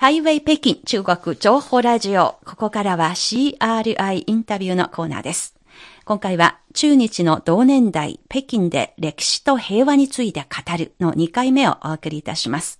ハイウェイ北京中国情報ラジオ。ここからは CRI インタビューのコーナーです。今回は中日の同年代北京で歴史と平和について語るの2回目をお送りいたします。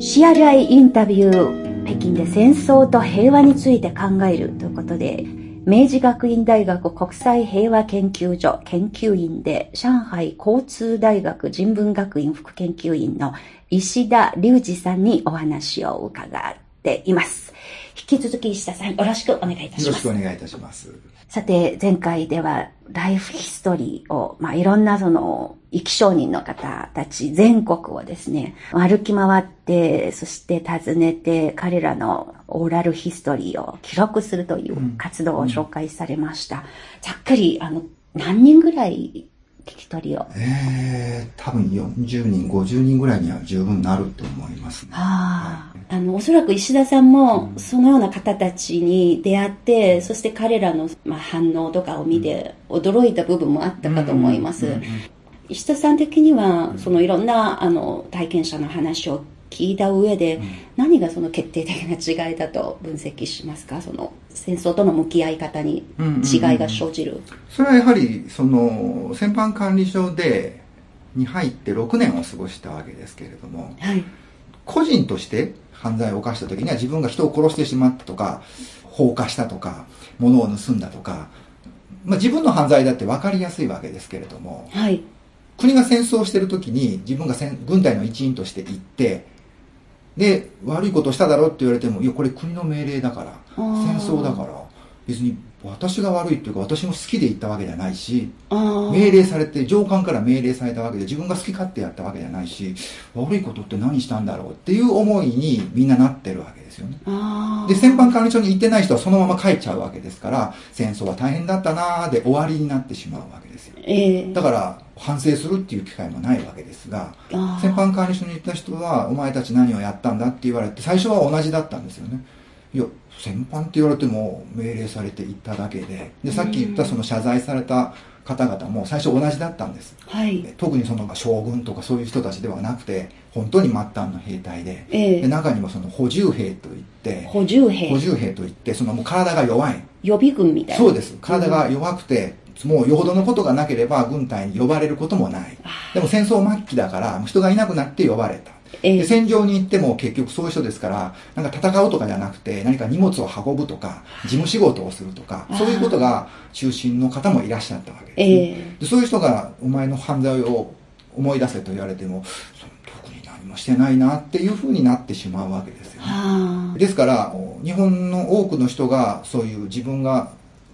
CRI インタビュー、北京で戦争と平和について考えるということで、明治学院大学国際平和研究所研究員で、上海交通大学人文学院副研究員の石田隆二さんにお話を伺っています。引き続き石田さん、よろしくお願いいたしますよろ。しくお願いいたします。さて、前回ではライフヒストリーを、まあ、いろんなその、生き証人の方たち全国をですね、歩き回って、そして訪ねて、彼らのオーラルヒストリーを記録するという活動を紹介されました。ざっくり、あの、何人ぐらい聞き取りを。えー、多分40人、50人ぐらいには十分なると思いますね。あの、おそらく石田さんも、そのような方たちに出会って、そして彼らの、まあ、反応とかを見て、驚いた部分もあったかと思います。石田さん的には、そのいろんな、あの、体験者の話を聞いた上で、何がその決定的な違いだと分析しますか？その、戦争との向き合い方に違いが生じる。それはやはり、その、戦犯管理所で、に入って6年を過ごしたわけですけれども、はい。個人として犯罪を犯した時には自分が人を殺してしまったとか、放火したとか、物を盗んだとか、まあ、自分の犯罪だって分かりやすいわけですけれども、はい。国が戦争をしてる時に自分が戦軍隊の一員として行って、で、悪いことをしただろうって言われても、いや、これ国の命令だから、ー戦争だから、別に私が悪いっていうか、私も好きで行ったわけじゃないし。命令されて、上官から命令されたわけで、自分が好き勝手やったわけじゃないし、悪いことって何したんだろうっていう思いにみんななってるわけですよね。で、戦犯管理所に行ってない人はそのまま帰っちゃうわけですから、戦争は大変だったなーで終わりになってしまうわけですよ。ええだから、反省するっていう機会もないわけですが、あー戦犯管理所に行った人は、お前たち何をやったんだって言われて、最初は同じだったんですよね。いや、戦犯って言われても命令されて行っただけで、で、さっき言ったその謝罪された方々も最初同じだったんです。はい。特にその将軍とかそういう人たちではなくて、本当に末端の兵隊で、ええで中にもその補充兵といって、補充兵補。充兵といって、そのもう体が弱い。予備軍みたいな。そうです。体が弱くて、もうよほどのことがなければ軍隊に呼ばれることもない。でも戦争末期だから、人がいなくなって呼ばれた。ええで戦場に行っても結局そういう人ですから、なんか戦うとかじゃなくて、何か荷物を運ぶとか、事務仕事をするとか、そういうことが中心の方もいらっしゃったわけです、ねええで。そういう人が、お前の犯罪を思い出せと言われても、特に何もしてないなっていうふうになってしまうわけですよね。はあ。ですから、日本の多くの人がそういう自分が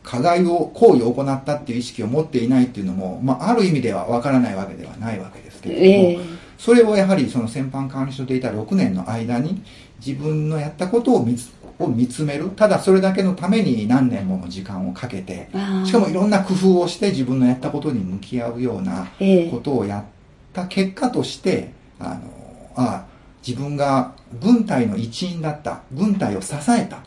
加害を、行為を行ったっていう意識を持っていないっていうのも、まあ、ある意味ではわからないわけではないわけですけれども、ええそれをやはりその戦犯管理所でいた6年の間に自分のやったことを見つを見つめる。ただそれだけのために何年もの時間をかけてしかもいろんな工夫をして自分のやったことに向き合うようなええことをやった結果として、あの、あ自分が軍隊の一員だった。軍隊を支えた。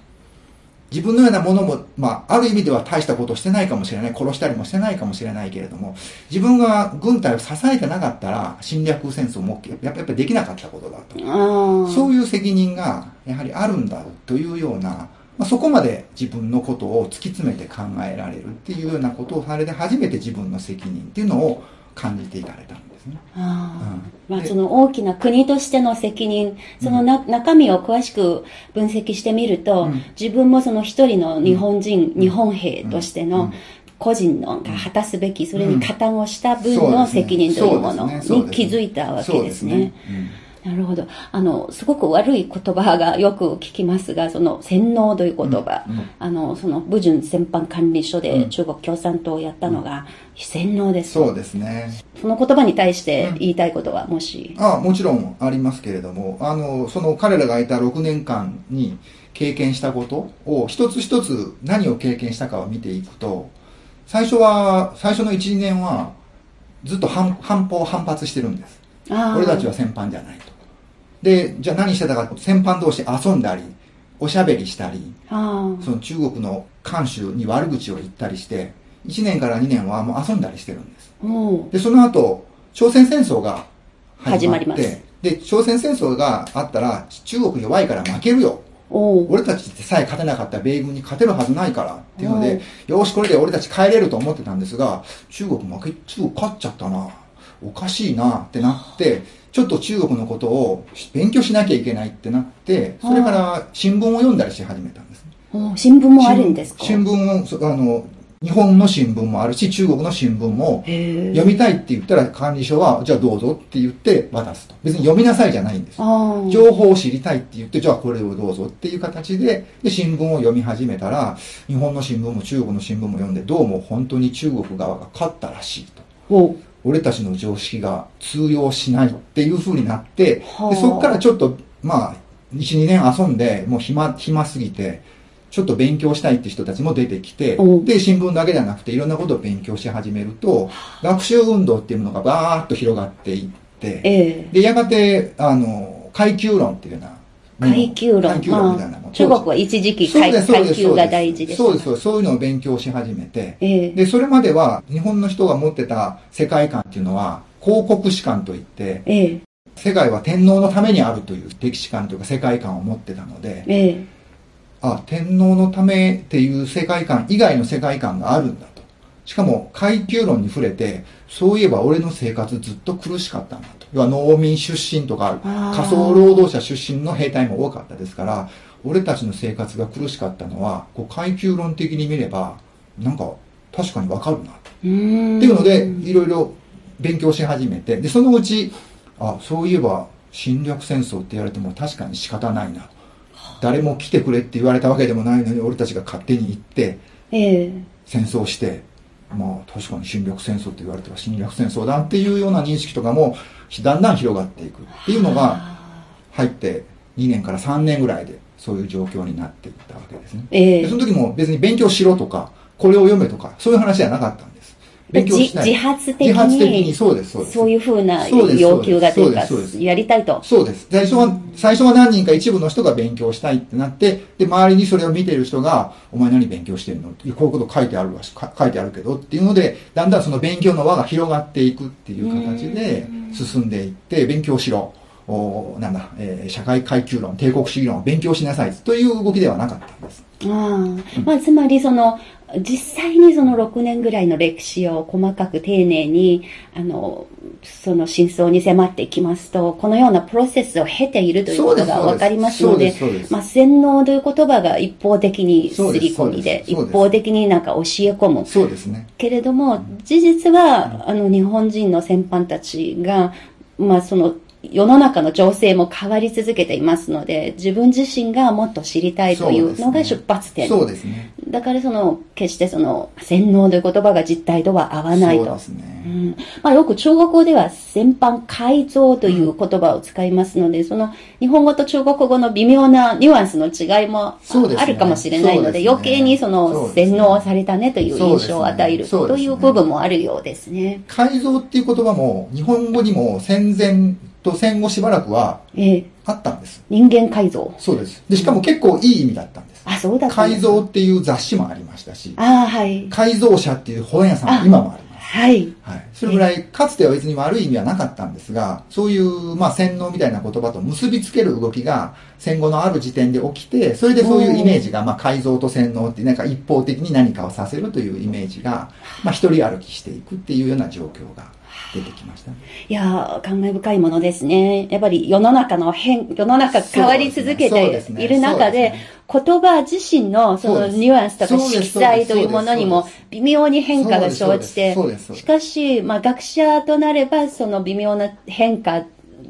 自分のようなものも、まあ、ある意味では大したことをしてないかもしれない。殺したりもしてないかもしれないけれども、自分が軍隊を支えてなかったら、侵略戦争もやっぱりできなかったことだと。そういう責任がやはりあるんだというような、まあ、そこまで自分のことを突き詰めて考えられるっていうようなことをされて初めて自分の責任っていうのを感じていかれたんですね。ああ。うん。まあ、その大きな国としての責任、そのな、中身を詳しく分析してみると、うん。自分もその一人の日本人、日本兵としてのうん。個人のが果たすべき、それに加担をした分の責任というものに気づいたわけですそうですね。ね。なるほど。あの、すごく悪い言葉がよく聞きますが、その洗脳という言葉、うんうんあの、その、武順戦犯管理所でうん中国共産党をやったのが洗脳です。そうですね。その言葉に対して言いたいことは、もし？あもちろんありますけれども、あの、その彼らがいた6年間に経験したことを一つ一つ何を経験したかを見ていくと、最初は、最初の1、2年はずっと反反抗、反発してるんです。俺たちは戦犯じゃないと。で、じゃあ何してたか、戦犯同士遊んだり、おしゃべりしたり、あその中国の慣習に悪口を言ったりして、1年から2年はもう遊んだりしてるんです。おで、その後、朝鮮戦争が始まって、始まりますで、朝鮮戦争があったら、中国弱いから負けるよ。お俺たちってさえ勝てなかった米軍に勝てるはずないからっていうので、よし、これで俺たち帰れると思ってたんですが、中国負け、中国勝っちゃったな。おかしいなってなって、ちょっと中国のことを勉強しなきゃいけないってなって、それから新聞を読んだりし始めたんです。お新聞もあるんですか？新聞を、そあの、日本の新聞もあるし、中国の新聞も、読みたいって言ったら管理所は、じゃあどうぞって言って渡すと。別に読みなさいじゃないんです。情報を知りたいって言って、じゃあこれをどうぞっていう形で、で、新聞を読み始めたら、日本の新聞も中国の新聞も読んで、どうも本当に中国側が勝ったらしいと。お俺たちの常識が通用しないっていう風になって、はあ。でそこからちょっと、まあ、1、2年遊んで、もう暇、暇すぎて、ちょっと勉強したいって人たちも出てきてお、で、新聞だけじゃなくていろんなことを勉強し始めると、学習運動っていうものがバーッと広がっていって、ええ。で、やがて、あの、階級論っていうような。階級論。階級論みたいな。もの。まあ中国は一時期階級が大事でした。そうです、そうです。そういうのを勉強し始めて、ええ。で、それまでは日本の人が持ってた世界観っていうのは、広告史観といって、ええ。世界は天皇のためにあるという歴史観というか世界観を持ってたので、ええ。あ、天皇のためっていう世界観以外の世界観があるんだと。しかも階級論に触れて、そういえば俺の生活ずっと苦しかったんだと。要は農民出身とか仮想労働者出身の兵隊も多かったですから、俺たちの生活が苦しかったのは、こう階級論的に見れば、なんか確かにわかるな。っていうので、いろいろ勉強し始めて、で、そのうち、あ、そういえば侵略戦争って言われても確かに仕方ないな。誰も来てくれって言われたわけでもないのに、俺たちが勝手に行って、ええ。戦争して、まあ確かに侵略戦争って言われては侵略戦争だっていうような認識とかも、だんだん広がっていくっていうのが、入って2年から3年ぐらいで、そういう状況になっていったわけですね。ええでその時も別に勉強しろとか、これを読めとか、そういう話じゃなかった。勉強したい。自自発的に自発的に、そうです、そうです。そういうふうな要求がというかやりたいとそうです。最初は、最初は何人か一部の人が勉強したいってなって、で、周りにそれを見てる人が、お前何勉強してんのいやこういうこと書いてあるわ書いてあるけどっていうので、だんだんその勉強の輪が広がっていくっていう形で進んでいって、勉強しろ。おなんだ、えー社会階級論、帝国主義論を勉強しなさいという動きではなかったんです。ああまあ、つまりその実際にその6年ぐらいの歴史を細かく丁寧にあのその真相に迫っていきますとこのようなプロセスを経ているということが分かりますのでまあ、洗脳という言葉が一方的にすり込みで一方的になんか教え込む。そうですね。けれども事実はあの日本人の先般たちが、まあ、その世の中の情勢も変わり続けていますので自分自身がもっと知りたいというのが出発点そうですね。だからその、決してその、洗脳という言葉が実態とは合わないと。そうですね。うんまあ、よく中国語では先般改造という言葉を使いますので、その日本語と中国語の微妙なニュアンスの違いもあるかもしれないので、ね余計にその洗脳されたねという印象を与えるという部分もあるようですね。改造っていう言葉も、日本語にも戦前と戦後しばらくはええあったんです。人間改造。そうです。で、しかも結構いい意味だったんです。あ、そうだ改造っていう雑誌もありましたし、ああ、はい。改造者っていう本屋さんあも今もあります。はい。はい。それぐらい、かつては別に悪い意味はなかったんですが、そういう、まあ、洗脳みたいな言葉と結びつける動きが戦後のある時点で起きて、それでそういうイメージが、まあ、改造と洗脳ってなんか一方的に何かをさせるというイメージが、まあ、一人歩きしていくっていうような状況が出てきました。いやー、感慨深いものですね。やっぱり世の中の変、世の中変わり続けている中で言葉自身のそのニュアンスとか色彩というものにも微妙に変化が生じてしかし、まあ学者となればその微妙な変化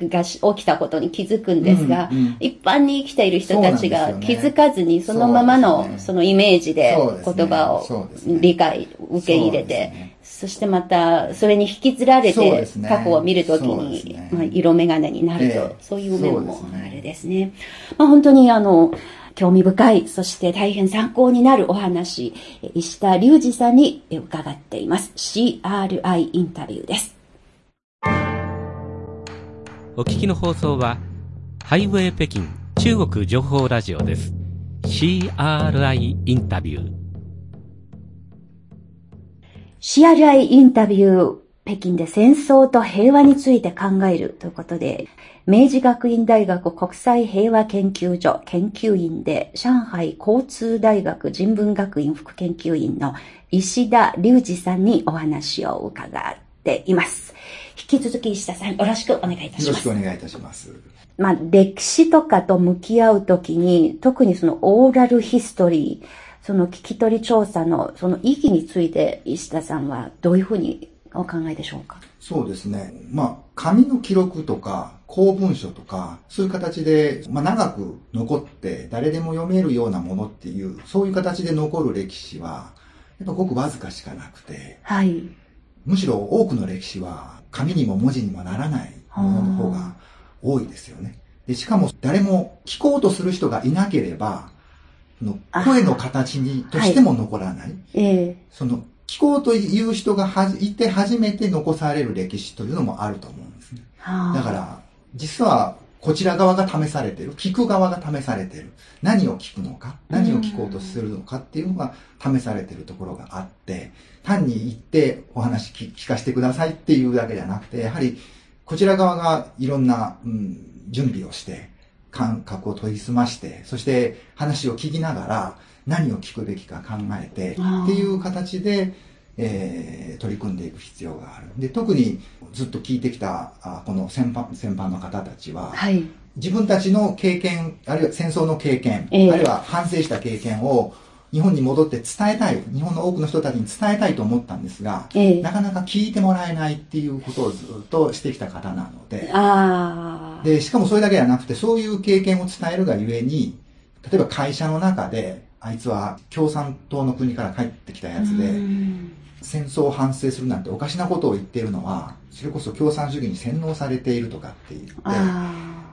がし起きたことに気づくんですが、うんうん。一般に生きている人たちが気づかずにそのままのそのイメージで言葉を理解、受け入れてね、そしてまたそれに引きずられて過去を見るときにすね、まあ、色眼鏡になると、ええそういう面もそうですねあれですね。まあ、本当にあの、興味深い、そして大変参考になるお話、え石田隆二さんにえ伺っています。CRI インタビューです。お聞きの放送は、ハイウェイ北京中国情報ラジオです。CRI インタビュー。CRI インタビュー、北京で戦争と平和について考えるということで、明治学院大学国際平和研究所研究員で、上海交通大学人文学院副研究員の石田隆二さんにお話を伺っています。引き続き石田さんよろしくお願いいたします。よろしくお願いいたします。まあ、歴史とかと向き合うときに、特にそのオーラルヒストリー、その聞き取り調査のその意義について石田さんはどういうふうにお考えでしょうか？そうですね。まあ、紙の記録とか、公文書とか、そういう形で、まあ、長く残って誰でも読めるようなものっていう、そういう形で残る歴史は、やっぱごくわずかしかなくて、はい。むしろ多くの歴史は、紙にも文字にもならないものの方が多いですよね。でしかも誰も聞こうとする人がいなければ、の声の形にとしても残らない。はい、ええー、その聞こうという人がいて初めて残される歴史というのもあると思うんですね。だから、実はこちら側が試されてる。聞く側が試されてる。何を聞くのか、何を聞こうとするのかっていうのが試されてるところがあって、単に言ってお話聞かせてくださいっていうだけじゃなくて、やはりこちら側がいろんな、うん、準備をして、感覚を研ぎ澄まして、そして話を聞きながら何を聞くべきか考えてっていう形で、えー、取り組んでいく必要がある。で、特にずっと聞いてきた、あこの先般先般の方たちは、はい、自分たちの経験、あるいは戦争の経験、えー、あるいは反省した経験を日本に戻って伝えたい、日本の多くの人たちに伝えたいと思ったんですが、ええ、なかなか聞いてもらえないっていうことをずっとしてきた方なので、で、しかもそれだけじゃなくて、そういう経験を伝えるがゆえに、例えば会社の中で、あいつは共産党の国から帰ってきたやつで、戦争を反省するなんておかしなことを言っているのは、それこそ共産主義に洗脳されているとかって言って、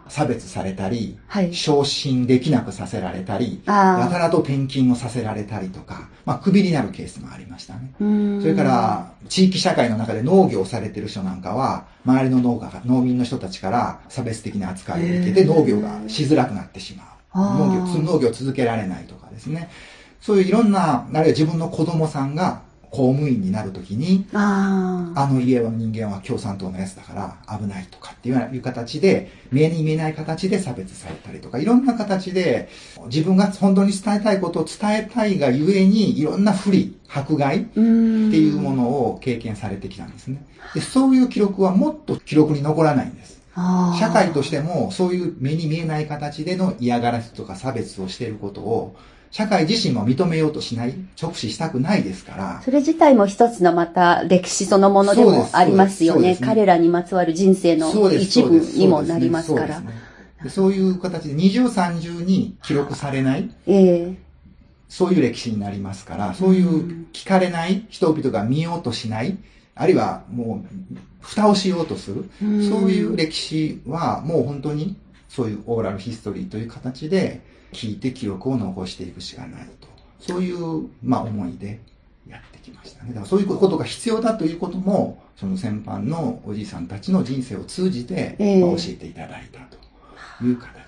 差別されたり、はい、昇進できなくさせられたり、やたらと転勤をさせられたりとか、まあ、クビになるケースもありましたね。それから、地域社会の中で農業をされてる人なんかは、周りの農家が、農民の人たちから差別的な扱いを受けて農業がしづらくなってしまう。農業、農業続けられないとかですね。そういういろんな、あるいは自分の子供さんが公務員になるときに、あの家の人間は共産党のやつだから危ないとかっていう形で、見えに見えない形で差別されたりとか、いろんな形で自分が本当に伝えたいことを伝えたいがゆえに、いろんな不利、迫害っていうものを経験されてきたんですね。でそういう記録はもっと記録に残らないんです。社会としてもそういう目に見えない形での嫌がらせとか差別をしていることを社会自身も認めようとしない、直視したくないですから。それ自体も一つのまた歴史そのものでもありますよね。ね彼らにまつわる人生の一部にもなりますから。そういう形で二重三重に記録されない。ええそういう歴史になりますから、そういう聞かれない人々が見ようとしない、あるいはもう蓋をしようとする、そういう歴史はもう本当にそういうオーラルヒストリーという形で聞いて記録を残していくしかないと。そういう、まあ、思いでやってきましたね。だからそういうことが必要だということも、その先般のおじいさんたちの人生を通じて、まあ、教えていただいたという形。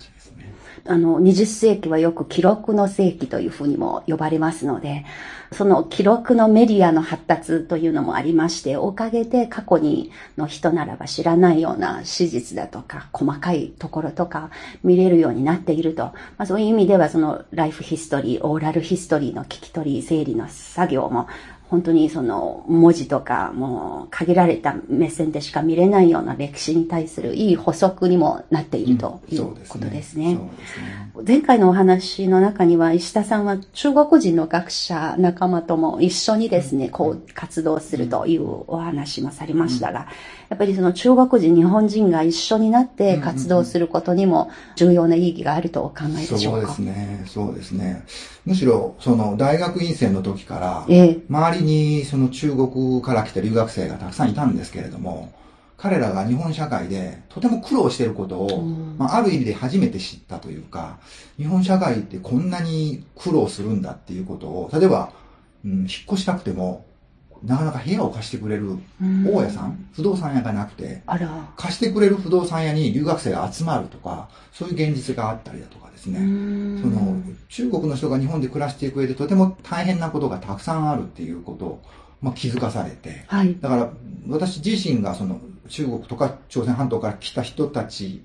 あの、20世紀はよく記録の世紀というふうにも呼ばれますので、その記録のメディアの発達というのもありまして、おかげで過去にの人ならば知らないような史実だとか、細かいところとか見れるようになっていると。まあ、そういう意味ではそのライフヒストリー、オーラルヒストリーの聞き取り、整理の作業も本当にその文字とかもう限られた目線でしか見れないような歴史に対するいい補足にもなっているということですね。前回のお話の中には石田さんは中国人の学者仲間とも一緒にですね、こう活動するというお話もされましたが、やっぱりその中国人、日本人が一緒になって活動することにも重要な意義があるとお考えでしょうか、そうですね。そうですね。むしろ、その大学院生の時から、周りにその中国から来た留学生がたくさんいたんですけれども、彼らが日本社会でとても苦労していることを、まあ、ある意味で初めて知ったというか、日本社会ってこんなに苦労するんだっていうことを、例えば、うん、引っ越したくても、なかなか部屋を貸してくれる大家さん、不動産屋がなくて、貸してくれる不動産屋に留学生が集まるとか、そういう現実があったりだとかですね、その中国の人が日本で暮らしていく上でとても大変なことがたくさんあるっていうことまあ、気づかされて、はい。だから私自身がその中国とか朝鮮半島から来た人たち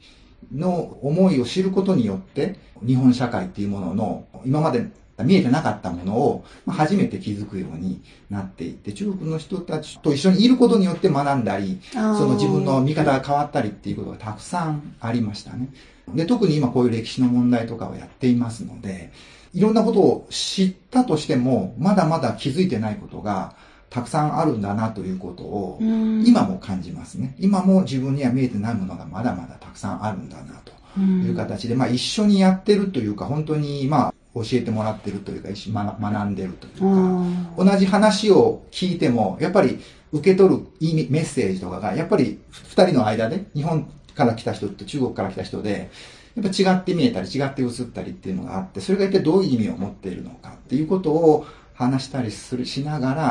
の思いを知ることによって、日本社会っていうものの今まで見えてなかったものをまあ初めて気づくようになっていって、中国の人たちと一緒にいることによって学んだり、その自分の見方が変わったりっていうことがたくさんありましたね。で、特に今こういう歴史の問題とかをやっていますので、いろんなことを知ったとしても、まだまだ気づいてないことがたくさんあるんだなということを、うん今も感じますね。今も自分には見えてないものがまだまだたくさんあるんだなという形で、まあ一緒にやってるというか、本当にまあ教えてもらってるというか、学学んでるというか、うん同じ話を聞いても、やっぱり受け取る意味、メッセージとかが、やっぱり二人の間で、日本から来た人と中国から来た人で、やっぱ違って見えたり、違って映ったりっていうのがあって、それが一体どういう意味を持っているのかっていうことを話したりする、しながら、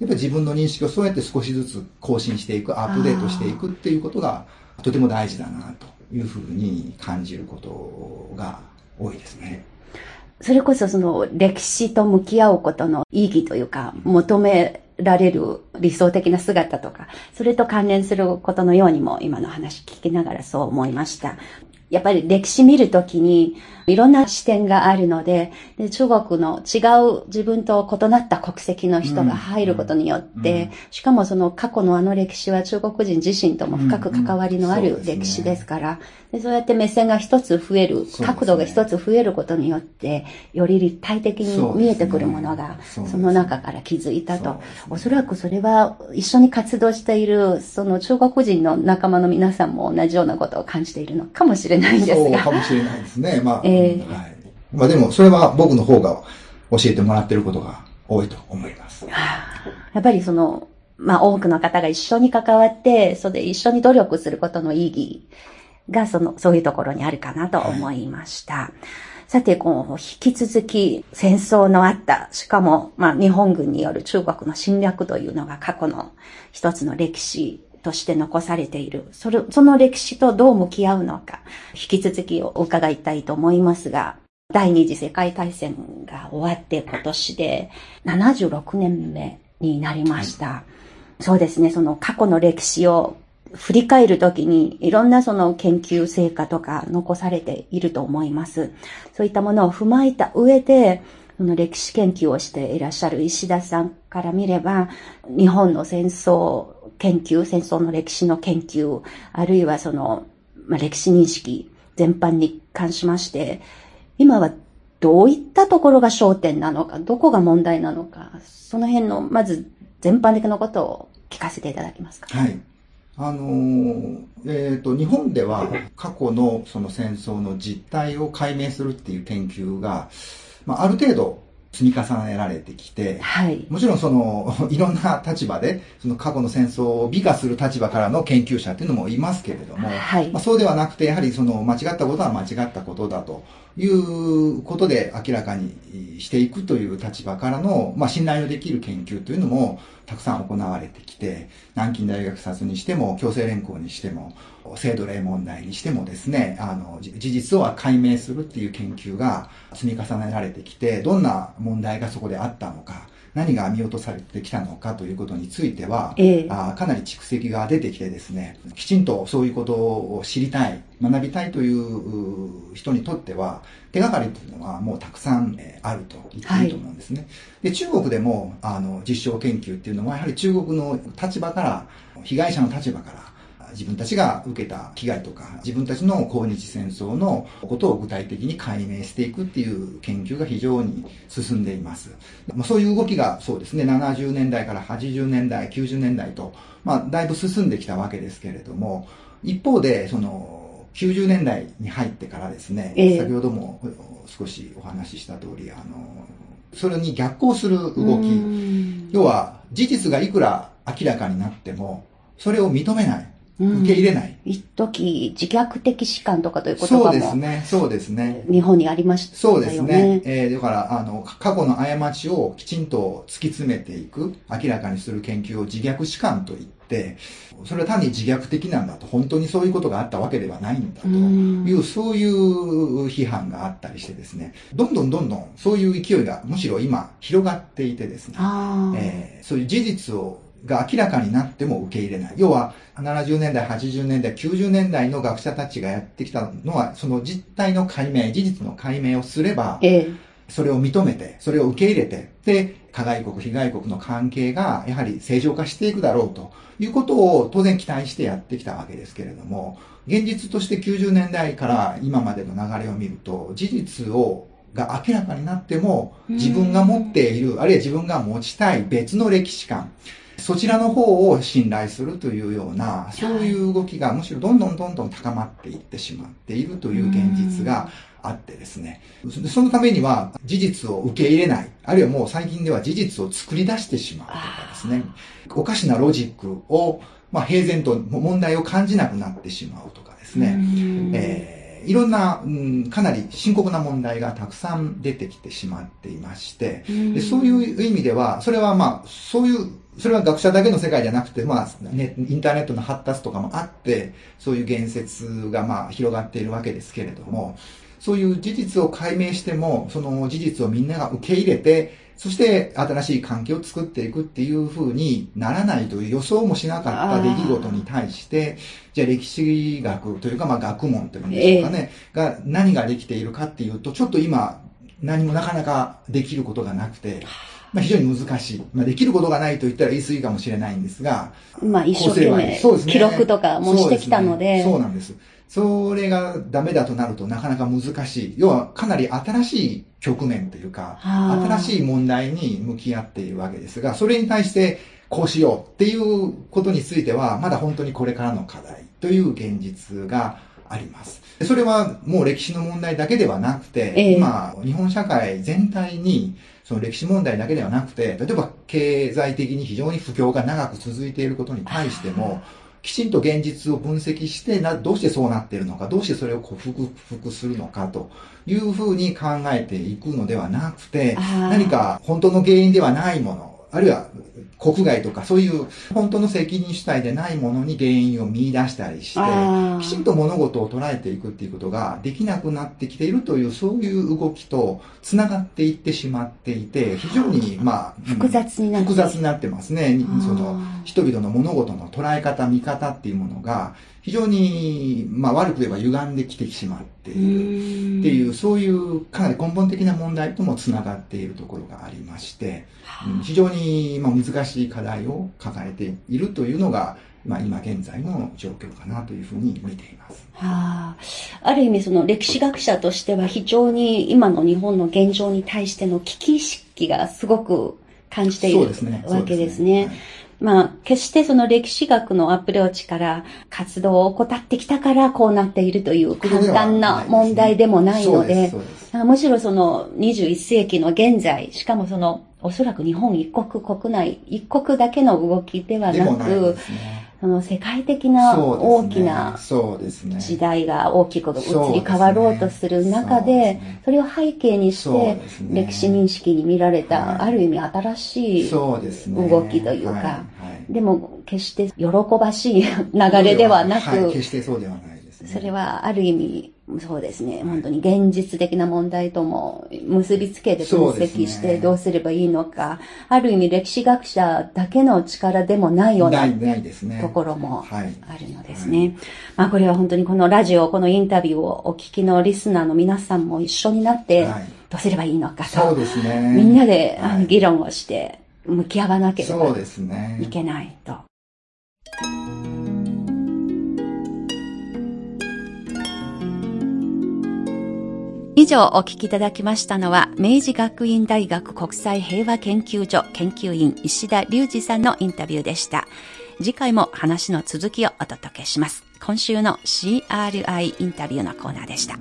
やっぱり自分の認識をそうやって少しずつ更新していく、アップデートしていくっていうことが、とても大事だなというふうに感じることが多いですね。それこそその歴史と向き合うことの意義というか、求められる理想的な姿とか、それと関連することのようにも今の話聞きながらそう思いました。やっぱり歴史見るときにいろんな視点があるのでで、中国の違う自分と異なった国籍の人が入ることによって、うん。しかもその過去のあの歴史は中国人自身とも深く関わりのある歴史ですから、でそうやって目線が一つ増える、角度が一つ増えることによって、より立体的に見えてくるものが、その中から気づいたと。おそらくそれは一緒に活動している、その中国人の仲間の皆さんも同じようなことを感じているのかもしれないんですそうかが。もしれないですね。まあ、ええはい。まあでも、それは僕の方が教えてもらってることが多いと思います。やっぱりその、まあ多くの方が一緒に関わって、それで一緒に努力することの意義がその、そういうところにあるかなと思いました。さて、こう、引き続き戦争のあった、しかも、まあ日本軍による中国の侵略というのが過去の一つの歴史として残されている。それ、その歴史とどう向き合うのか、引き続きお伺いたいと思いますが、第二次世界大戦が終わって今年で76年目になりました。そうですね、その過去の歴史を振り返るときにいろんなその研究成果とか残されていると思います。そういったものを踏まえた上で、その歴史研究をしていらっしゃる石田さんから見れば、日本の戦争研究、戦争の歴史の研究、あるいはその、まあ、歴史認識全般に関しまして、今はどういったところが焦点なのか、どこが問題なのか、その辺の、まず全般的なことを聞かせていただけますか？はい。あのーえっ、と、日本では過去のその戦争の実態を解明するっていう研究が、まあ、ある程度積み重ねられてきて、はい。もちろんその、いろんな立場で、その過去の戦争を美化する立場からの研究者っていうのもいますけれども、はいまあ、そうではなくて、やはりその間違ったことは間違ったことだということで明らかにしていくという立場からの、まあ、信頼のできる研究というのもたくさん行われてきて、南京大学殺にしても、強制連行にしても、制度例問題にしてもですね、あの、じ事実を解明するっていう研究が積み重ねられてきて、どんな問題がそこであったのか、何が見落とされてきたのかということについては、ええあかなり蓄積が出てきてですね、きちんとそういうことを知りたい、学びたいというう人にとっては、手がかりというのはもうたくさんえーあると言っていいと思うんですね。で、中国でも、あの、実証研究っていうのは、やはり中国の立場から、被害者の立場から、自分たちが受けた被害とか、自分たちの抗日戦争のことを具体的に解明していくっていう研究が非常に進んでいます。まあ、そういう動きがそうですね、70年代から80年代、90年代と、まあ、だいぶ進んできたわけですけれども、一方で、その、90年代に入ってからですね、ええ先ほども少しお話しした通り、あの、それに逆行する動うき、ん要は事実がいくら明らかになっても、それを認めない。受け入れない。一時自虐的士官とかという言葉そうですもね、そうですね。日本にありましたよね。そうですね。えーだから、あの、過去の過ちをきちんと突き詰めていく、明らかにする研究を自虐史観と言って、それは単に自虐的なんだと、本当にそういうことがあったわけではないんだとうんいう、そういう批判があったりしてですね、どんどんどんどんそういう勢いがむしろ今広がっていてですね、えーそういう事実をが明らかになっても受け入れない。要は、70年代、80年代、90年代の学者たちがやってきたのは、その実態の解明、事実の解明をすれば、ええ。それを認めて、それを受け入れて、で、加害国、被害国の関係がやはり正常化していくだろうということを当然期待してやってきたわけですけれども、現実として90年代から今までの流れを見ると、事実をが明らかになっても、自分が持っている、あるいは自分が持ちたい別の歴史観、そちらの方を信頼するというような、そういう動きがむしろどんどんどんどん高まっていってしまっているという現実があってですね。そのためには事実を受け入れない、あるいはもう最近では事実を作り出してしまうとかですね。おかしなロジックを、まあ、平然と問題を感じなくなってしまうとかですね。うん。えーいろんな、うん、かなり深刻な問題がたくさん出てきてしまっていまして、でそういう意味では、それはまあ、そういう、それは学者だけの世界じゃなくて、まあ、ね、インターネットの発達とかもあって、そういう言説がまあ、広がっているわけですけれども、そういう事実を解明しても、その事実をみんなが受け入れて、そして新しい関係を作っていくっていう風にならないという予想もしなかった出来事に対して、じゃあ歴史学というか、まあ学問というんでしょうかね、が何ができているかっていうと、ちょっと今、何もなかなかできることがなくて、まあ非常に難しい。まあできることがないと言ったら言い過ぎかもしれないんですが、まあ一生懸命そうですね記録とかもしてきたので、そうすねそうなんです。それがダメだとなるとなかなか難しい。要はかなり新しい局面というか、はあ新しい問題に向き合っているわけですが、それに対してこうしようっていうことについては、まだ本当にこれからの課題という現実があります。それはもう歴史の問題だけではなくて、ええ今、日本社会全体に、その歴史問題だけではなくて、例えば経済的に非常に不況が長く続いていることに対しても、きちんと現実を分析してな、どうしてそうなっているのか、どうしてそれを克服するのかというふうに考えていくのではなくて、何か本当の原因ではないもの、あるいは国外とかそういう本当の責任主体でないものに原因を見出したりしてきちんと物事を捉えていくっていうことができなくなってきているという、そういう動きと繋がっていってしまっていて、非常に、まあ、うん複雑になって複雑になってますね。その、人々の物事の捉え方、見方っていうものが、非常に、まあ悪く言えば歪んできてしまっている。っていう、そういうかなり根本的な問題ともつながっているところがありまして、うん非常にまあ難しい課題を抱えているというのが、まあ、今現在の状況かなというふうに見ています。はあ、ある意味その歴史学者としては非常に今の日本の現状に対しての危機意識がすごく感じている。わけですね。はいまあ、決してその歴史学のアプローチから活動を怠ってきたからこうなっているという簡単な問題でもないので、むしろその21世紀の現在、しかもそのおそらく日本一国国内、一国だけの動きではなく。その世界的な大きな。時代が大きく移り変わろうとする中でそれを背景にして歴史認識に見られはいた、ある意味新しい。動きというかでも決して喜ばしい流れではなはい、く決、してそうではないですね。それはある意味、そうですね、本当に現実的な問題とも結びつけて分析してどうすればいいのか、ある意味歴史学者だけの力でもないような。ところもはい。あるのですね。まあこれは本当にこのラジオ、このインタビューをお聞きのリスナーの皆さんも一緒になってはい、どうすればいいのかそうと、ですね。みんなで議論をして向き合わなければ。いけないと。以上お聞きいただきましたのは、明治学院大学国際平和研究所研究員石田隆二さんのインタビューでした。次回も話の続きをお届けします。今週の CRI インタビューのコーナーでした。